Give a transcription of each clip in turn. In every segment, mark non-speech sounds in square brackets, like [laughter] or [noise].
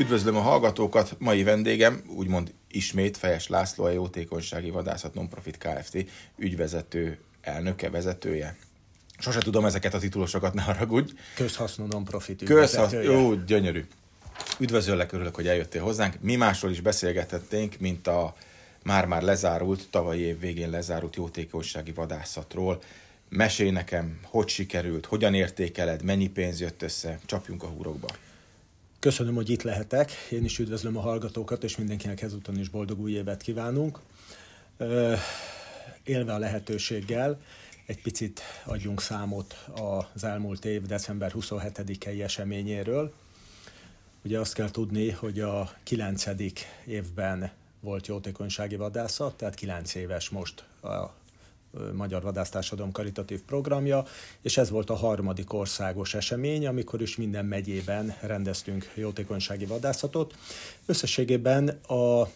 Üdvözlöm a hallgatókat, mai vendégem, úgymond ismét Fejes László, a Jótékonysági Vadászat Nonprofit Kft. ügyvezető elnöke, vezetője. Sose tudom ezeket a titulosokat, ne haragudj. Közhasznú nonprofit ügyvezetője. Jó, gyönyörű. Üdvözöllek, örülök, hogy eljöttél hozzánk. Mi másról is beszélgethetnénk, mint a már-már lezárult, tavalyi év végén lezárult jótékonysági vadászatról. Mesélj nekem, hogy sikerült, hogyan értékeled, mennyi pénz jött össze, csapjunk a húrokba. Köszönöm, hogy itt lehetek. Én is üdvözlöm a hallgatókat, és mindenkinek ezúton is boldog új évet kívánunk. Élve a lehetőséggel, egy picit adjunk számot az elmúlt év december 27-i eseményéről. Ugye azt kell tudni, hogy a 9. évben volt jótékonysági vadászat, tehát 9 éves most a Magyar Vadásztársadalom karitatív programja, és ez volt a harmadik országos esemény, amikor is minden megyében rendeztünk jótékonysági vadászatot. Összességében a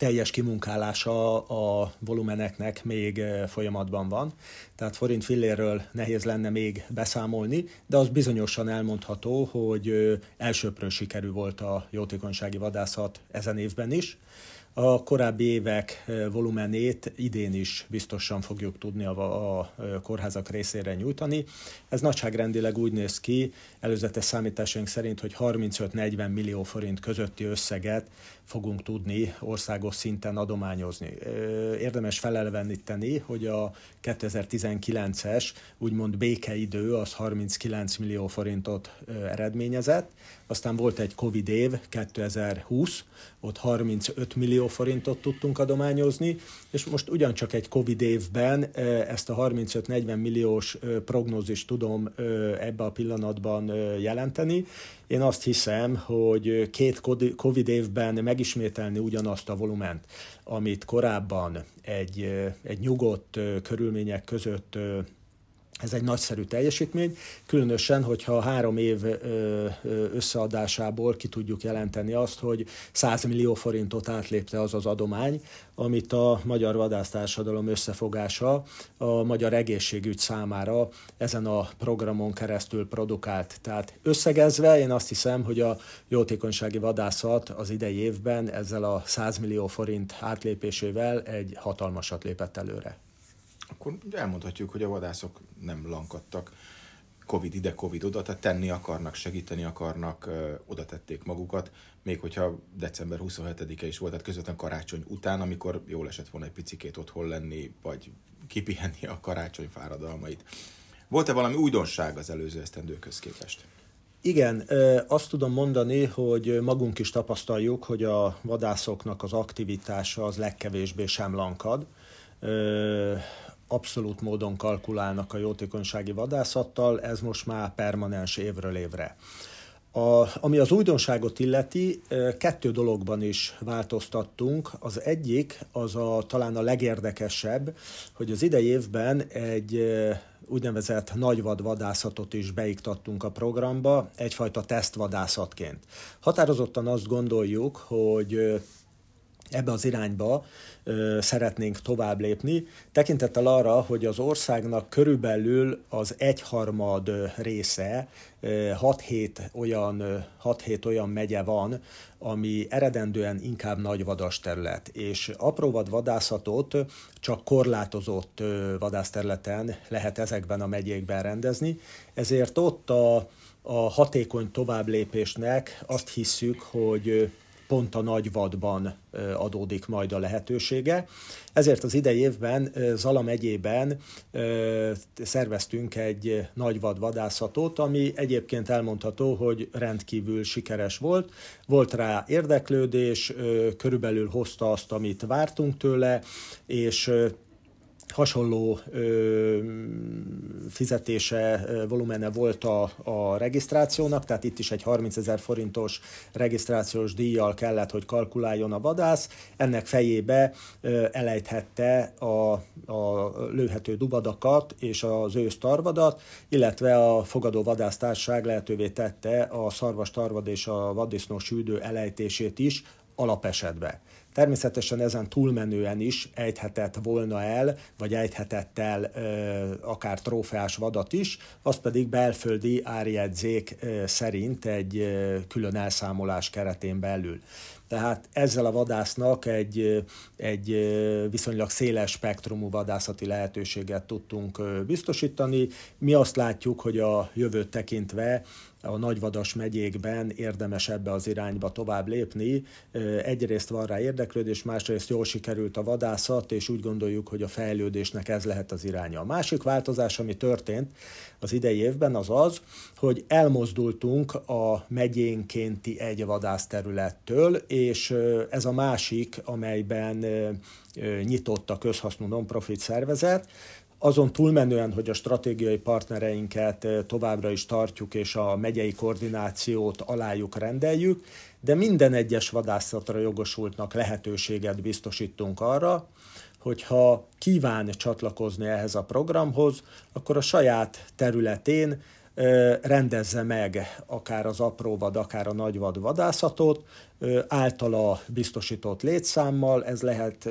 teljes kimunkálása a volumeneknek még folyamatban van, tehát forint fillérről nehéz lenne még beszámolni, de az bizonyosan elmondható, hogy elsőprő sikerű volt a jótékonysági vadászat ezen évben is. A korábbi évek volumenét idén is biztosan fogjuk tudni a, a kórházak részére nyújtani. Ez nagyságrendileg úgy néz ki, előzetes számításaink szerint, hogy 35-40 millió forint közötti összeget fogunk tudni országos szinten adományozni. Érdemes felelveníteni, hogy a 2019-es úgymond békeidő az 39 millió forintot eredményezett, aztán volt egy Covid év, 2020, ott 35 millió forintot tudtunk adományozni, és most ugyancsak egy Covid évben ezt a 35-40 milliós prognózist tudom ebbe a pillanatban jelenteni. Én azt hiszem, hogy két Covid évben megismételni ugyanazt a volument, amit korábban egy, egy nyugodt körülmények között ez egy nagyszerű teljesítmény, különösen, hogyha három év összeadásából ki tudjuk jelenteni azt, hogy 100 millió forintot átlépte az az adomány, amit a Magyar Vadásztársadalom összefogása a magyar egészségügy számára ezen a programon keresztül produkált. Tehát összegezve én azt hiszem, hogy a jótékonysági vadászat az idei évben ezzel a 100 millió forint átlépésével egy hatalmasat lépett előre akkor elmondhatjuk, hogy a vadászok nem lankadtak Covid ide, Covid oda, tehát tenni akarnak, segíteni akarnak, oda tették magukat, még hogyha december 27-e is volt, tehát közvetlen karácsony után, amikor jól esett volna egy picikét otthon lenni, vagy kipihenni a karácsony fáradalmait. Volt-e valami újdonság az előző esztendőkhöz képest? Igen, azt tudom mondani, hogy magunk is tapasztaljuk, hogy a vadászoknak az aktivitása az legkevésbé sem lankad abszolút módon kalkulálnak a jótékonysági vadászattal, ez most már permanens évről évre. A, ami az újdonságot illeti, kettő dologban is változtattunk. Az egyik, az a talán a legérdekesebb, hogy az idei évben egy úgynevezett nagyvad vadászatot is beiktattunk a programba, egyfajta tesztvadászatként. Határozottan azt gondoljuk, hogy ebbe az irányba ö, szeretnénk tovább lépni, tekintettel arra, hogy az országnak körülbelül az egyharmad része, 6-7 olyan, 6-7 olyan megye van, ami eredendően inkább nagyvadas terület, és apróvad vadászatot csak korlátozott vadászterületen lehet ezekben a megyékben rendezni, ezért ott a, a hatékony továbblépésnek azt hisszük, hogy pont a nagy vadban adódik majd a lehetősége. Ezért az idei évben Zala megyében szerveztünk egy nagy vad vadászatot, ami egyébként elmondható, hogy rendkívül sikeres volt. Volt rá érdeklődés, körülbelül hozta azt, amit vártunk tőle, és hasonló ö, fizetése, volumene volt a, a regisztrációnak, tehát itt is egy 30 ezer forintos regisztrációs díjjal kellett, hogy kalkuláljon a vadász. Ennek fejébe ö, elejthette a, a lőhető dubadakat és az ősz tarvadat, illetve a fogadó vadásztárság lehetővé tette a szarvas tarvad és a vaddisznó sűdő elejtését is alapesetbe. Természetesen ezen túlmenően is ejthetett volna el, vagy ejthetett el akár trófeás vadat is, az pedig belföldi árjegyzék szerint egy külön elszámolás keretén belül. Tehát ezzel a vadásznak egy, egy viszonylag széles spektrumú vadászati lehetőséget tudtunk biztosítani. Mi azt látjuk, hogy a jövőt tekintve a nagyvadas megyékben érdemes ebbe az irányba tovább lépni. Egyrészt van rá érdeklődés, másrészt jól sikerült a vadászat, és úgy gondoljuk, hogy a fejlődésnek ez lehet az iránya. A másik változás, ami történt az idei évben, az az, hogy elmozdultunk a megyénkénti egy vadászterülettől, és ez a másik, amelyben nyitott a közhasznú non-profit szervezet, azon túlmenően, hogy a stratégiai partnereinket továbbra is tartjuk, és a megyei koordinációt alájuk rendeljük, de minden egyes vadászatra jogosultnak lehetőséget biztosítunk arra, hogyha kíván csatlakozni ehhez a programhoz, akkor a saját területén rendezze meg akár az apróvad, akár a nagyvad vadászatot, általa biztosított létszámmal, ez lehet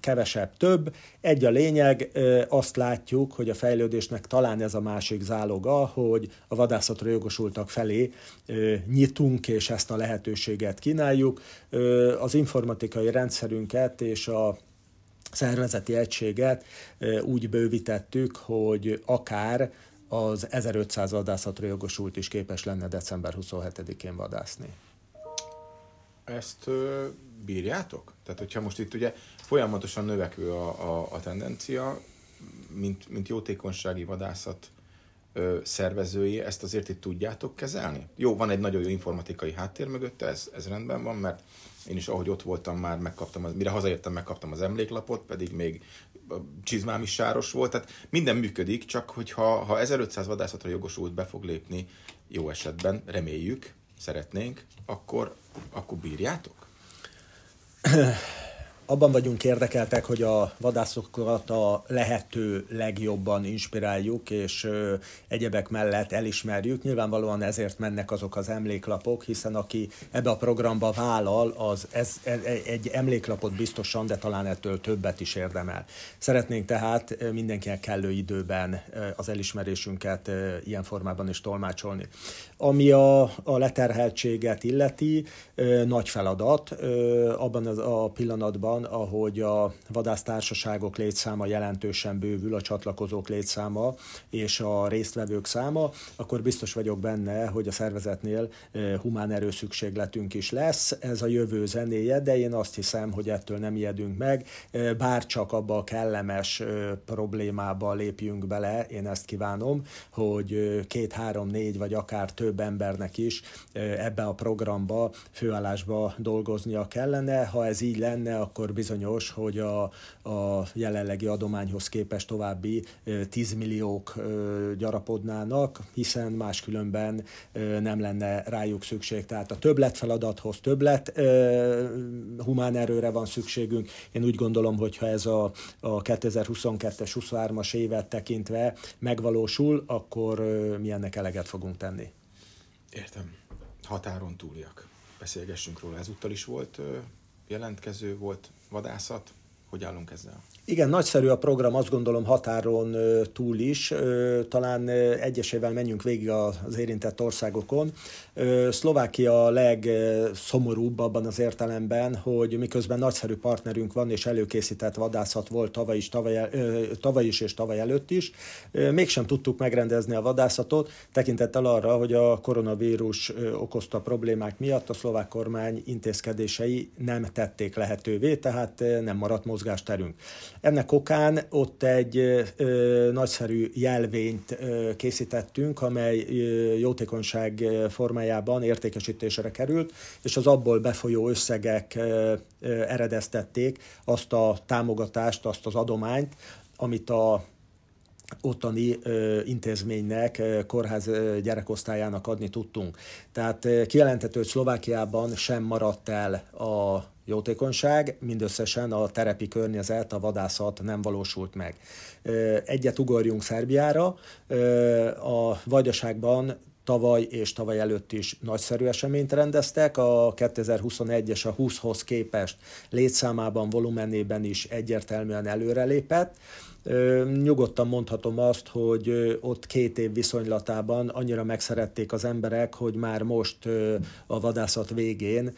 kevesebb, több. Egy a lényeg, azt látjuk, hogy a fejlődésnek talán ez a másik záloga, hogy a vadászatra jogosultak felé nyitunk, és ezt a lehetőséget kínáljuk. Az informatikai rendszerünket és a szervezeti egységet úgy bővítettük, hogy akár az 1500 vadászatra jogosult is képes lenne december 27-én vadászni. Ezt ö, bírjátok? Tehát, hogyha most itt ugye folyamatosan növekvő a, a, a tendencia, mint, mint jótékonysági vadászat ö, szervezői, ezt azért itt tudjátok kezelni? Jó, van egy nagyon jó informatikai háttér mögötte, ez, ez rendben van, mert én is, ahogy ott voltam, már megkaptam, az, mire hazaértem, megkaptam az emléklapot, pedig még a csizmám is sáros volt, tehát minden működik, csak hogyha ha 1500 vadászatra jogosult be fog lépni, jó esetben, reméljük, szeretnénk, akkor, akkor bírjátok? [clears throat] abban vagyunk érdekeltek, hogy a vadászokat a lehető legjobban inspiráljuk, és egyebek mellett elismerjük. Nyilvánvalóan ezért mennek azok az emléklapok, hiszen aki ebbe a programba vállal, az ez, ez, egy emléklapot biztosan, de talán ettől többet is érdemel. Szeretnénk tehát mindenkinek kellő időben az elismerésünket ilyen formában is tolmácsolni. Ami a, a leterheltséget illeti, nagy feladat abban az a pillanatban, ahogy a vadásztársaságok létszáma jelentősen bővül, a csatlakozók létszáma és a résztvevők száma, akkor biztos vagyok benne, hogy a szervezetnél humán erőszükségletünk is lesz. Ez a jövő zenéje, de én azt hiszem, hogy ettől nem ijedünk meg, bár csak abba a kellemes problémába lépjünk bele, én ezt kívánom, hogy két, három, négy vagy akár több embernek is ebbe a programba, főállásba dolgoznia kellene. Ha ez így lenne, akkor bizonyos, hogy a, a jelenlegi adományhoz képest további 10 milliók gyarapodnának, hiszen máskülönben nem lenne rájuk szükség. Tehát a többlet feladathoz többlet humán erőre van szükségünk. Én úgy gondolom, hogy ha ez a, a 2022-es, 23-as évet tekintve megvalósul, akkor mi ennek eleget fogunk tenni. Értem. Határon túliak. Beszélgessünk róla. Ezúttal is volt jelentkező, volt vadászat. Hogy állunk ezzel? Igen, nagyszerű a program, azt gondolom határon túl is. Talán egyesével menjünk végig az érintett országokon. Szlovákia a legszomorúbb abban az értelemben, hogy miközben nagyszerű partnerünk van, és előkészített vadászat volt tavaly is, tavaly, tavaly is és tavaly előtt is, mégsem tudtuk megrendezni a vadászatot, tekintettel arra, hogy a koronavírus okozta problémák miatt a szlovák kormány intézkedései nem tették lehetővé, tehát nem maradt mozgásterünk. Ennek okán ott egy ö, nagyszerű jelvényt ö, készítettünk, amely ö, jótékonyság formájában értékesítésre került, és az abból befolyó összegek ö, ö, eredeztették azt a támogatást, azt az adományt, amit a ottani ö, intézménynek, ö, kórház ö, gyerekosztályának adni tudtunk. Tehát ö, kijelenthető, hogy Szlovákiában sem maradt el a jótékonyság, mindösszesen a terepi környezet, a vadászat nem valósult meg. Egyet ugorjunk Szerbiára, a Vajdaságban tavaly és tavaly előtt is nagyszerű eseményt rendeztek. A 2021-es a 20-hoz képest létszámában, volumenében is egyértelműen előrelépett. Nyugodtan mondhatom azt, hogy ott két év viszonylatában annyira megszerették az emberek, hogy már most a vadászat végén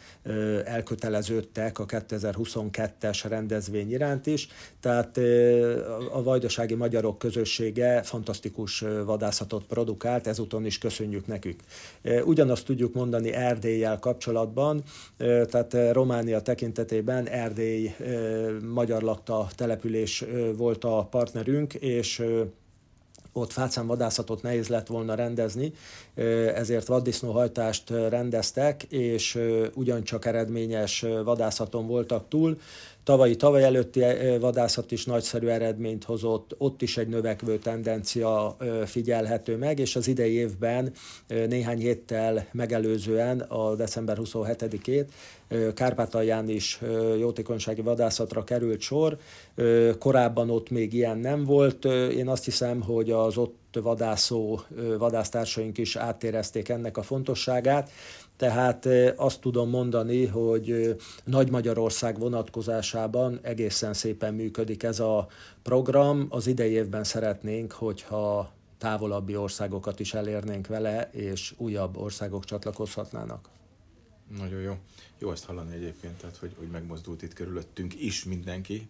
elköteleződtek a 2022-es rendezvény iránt is, tehát a vajdasági magyarok közössége fantasztikus vadászatot produkált, ezúton is köszönjük nekük. Ugyanazt tudjuk mondani Erdélyel kapcsolatban, tehát Románia tekintetében Erdély magyar lakta település volt a partnerünk, és ott fácánvadászatot nehéz lett volna rendezni, ezért vaddisznóhajtást rendeztek, és ugyancsak eredményes vadászaton voltak túl. Tavalyi, tavaly előtti vadászat is nagyszerű eredményt hozott, ott is egy növekvő tendencia figyelhető meg, és az idei évben néhány héttel megelőzően a december 27-ét Kárpátalján is jótékonysági vadászatra került sor. Korábban ott még ilyen nem volt. Én azt hiszem, hogy az ott vadászó vadásztársaink is átérezték ennek a fontosságát. Tehát azt tudom mondani, hogy Nagy Magyarország vonatkozásában egészen szépen működik ez a program. Az idei évben szeretnénk, hogyha távolabbi országokat is elérnénk vele, és újabb országok csatlakozhatnának. Nagyon jó. Jó ezt hallani egyébként, tehát hogy, hogy megmozdult itt körülöttünk is mindenki.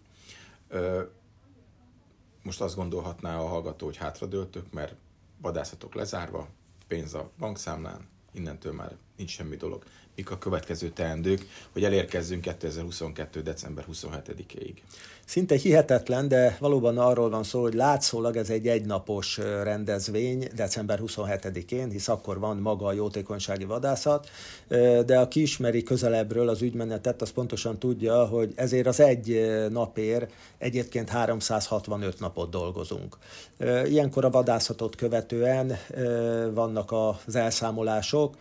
Most azt gondolhatná a hallgató, hogy hátradőltök, mert vadászatok lezárva, pénz a bankszámlán, innentől már nincs semmi dolog. Mik a következő teendők, hogy elérkezzünk 2022. december 27-ig? Szinte hihetetlen, de valóban arról van szó, hogy látszólag ez egy egynapos rendezvény december 27-én, hisz akkor van maga a jótékonysági vadászat, de aki ismeri közelebbről az ügymenetet, az pontosan tudja, hogy ezért az egy napér egyébként 365 napot dolgozunk. Ilyenkor a vadászatot követően vannak az elszámolások,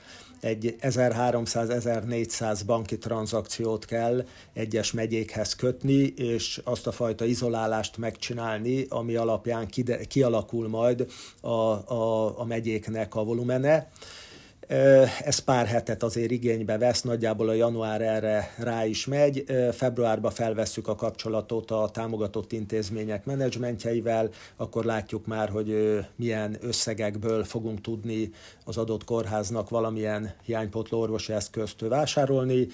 egy 1300-1400 banki tranzakciót kell egyes megyékhez kötni, és azt a fajta izolálást megcsinálni, ami alapján kialakul majd a, a, a megyéknek a volumene. Ez pár hetet azért igénybe vesz, nagyjából a január erre rá is megy. Februárban felvesszük a kapcsolatot a támogatott intézmények menedzsmentjeivel, akkor látjuk már, hogy milyen összegekből fogunk tudni az adott kórháznak valamilyen hiánypotló orvosi eszközt vásárolni.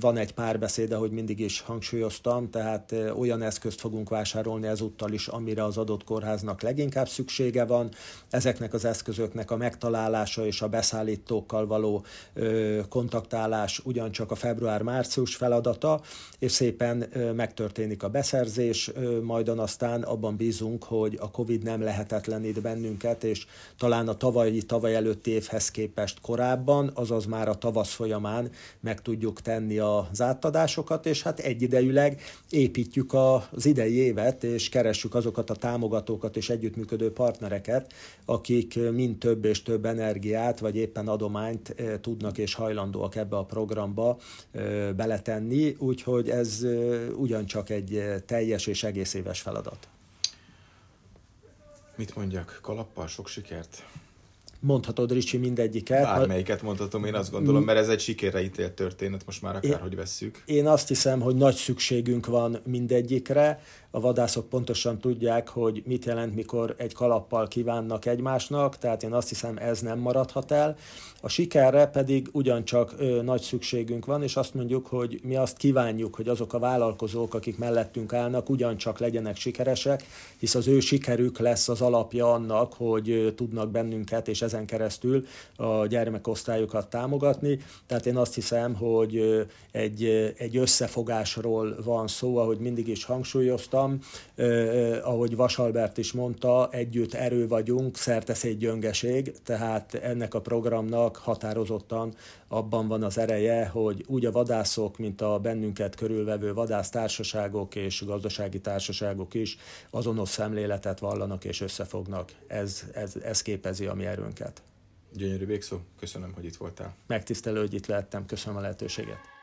Van egy párbeszéd, ahogy mindig is hangsúlyoztam, tehát olyan eszközt fogunk vásárolni ezúttal is, amire az adott kórháznak leginkább szüksége van. Ezeknek az eszközöknek a megtalálása és a beszállítókkal való kontaktálás ugyancsak a február-március feladata, és szépen megtörténik a beszerzés, majdan aztán abban bízunk, hogy a Covid nem lehetetlenít bennünket, és talán a tavalyi, tavaly előtti évhez képest korábban, azaz már a tavasz folyamán meg tudjuk tenni az átadásokat, és hát egyidejűleg építjük az idei évet, és keressük azokat a támogatókat és együttműködő partnereket, akik mind több és több energiát, vagy éppen adományt tudnak és hajlandóak ebbe a programba beletenni, úgyhogy ez ugyancsak egy teljes és egész éves feladat. Mit mondjak, kalappal sok sikert? mondhatod Ricsi mindegyiket. Bármelyiket mondhatom, én azt gondolom, mert ez egy sikerre ítélt történet, most már akárhogy vesszük. Én azt hiszem, hogy nagy szükségünk van mindegyikre. A vadászok pontosan tudják, hogy mit jelent, mikor egy kalappal kívánnak egymásnak, tehát én azt hiszem, ez nem maradhat el. A sikerre pedig ugyancsak ö, nagy szükségünk van, és azt mondjuk, hogy mi azt kívánjuk, hogy azok a vállalkozók, akik mellettünk állnak, ugyancsak legyenek sikeresek, hisz az ő sikerük lesz az alapja annak, hogy ö, tudnak bennünket, és ezen keresztül a gyermekosztályokat támogatni. Tehát én azt hiszem, hogy egy, egy összefogásról van szó, ahogy mindig is hangsúlyoztam, ahogy Vasalbert is mondta, együtt erő vagyunk, szerteszét gyöngeség, tehát ennek a programnak határozottan abban van az ereje, hogy úgy a vadászok, mint a bennünket körülvevő vadásztársaságok és gazdasági társaságok is azonos szemléletet vallanak és összefognak. Ez, ez, ez képezi a mi erőnket. Gyönyörű végszó, köszönöm, hogy itt voltál. Megtisztelő, hogy itt lehettem, köszönöm a lehetőséget.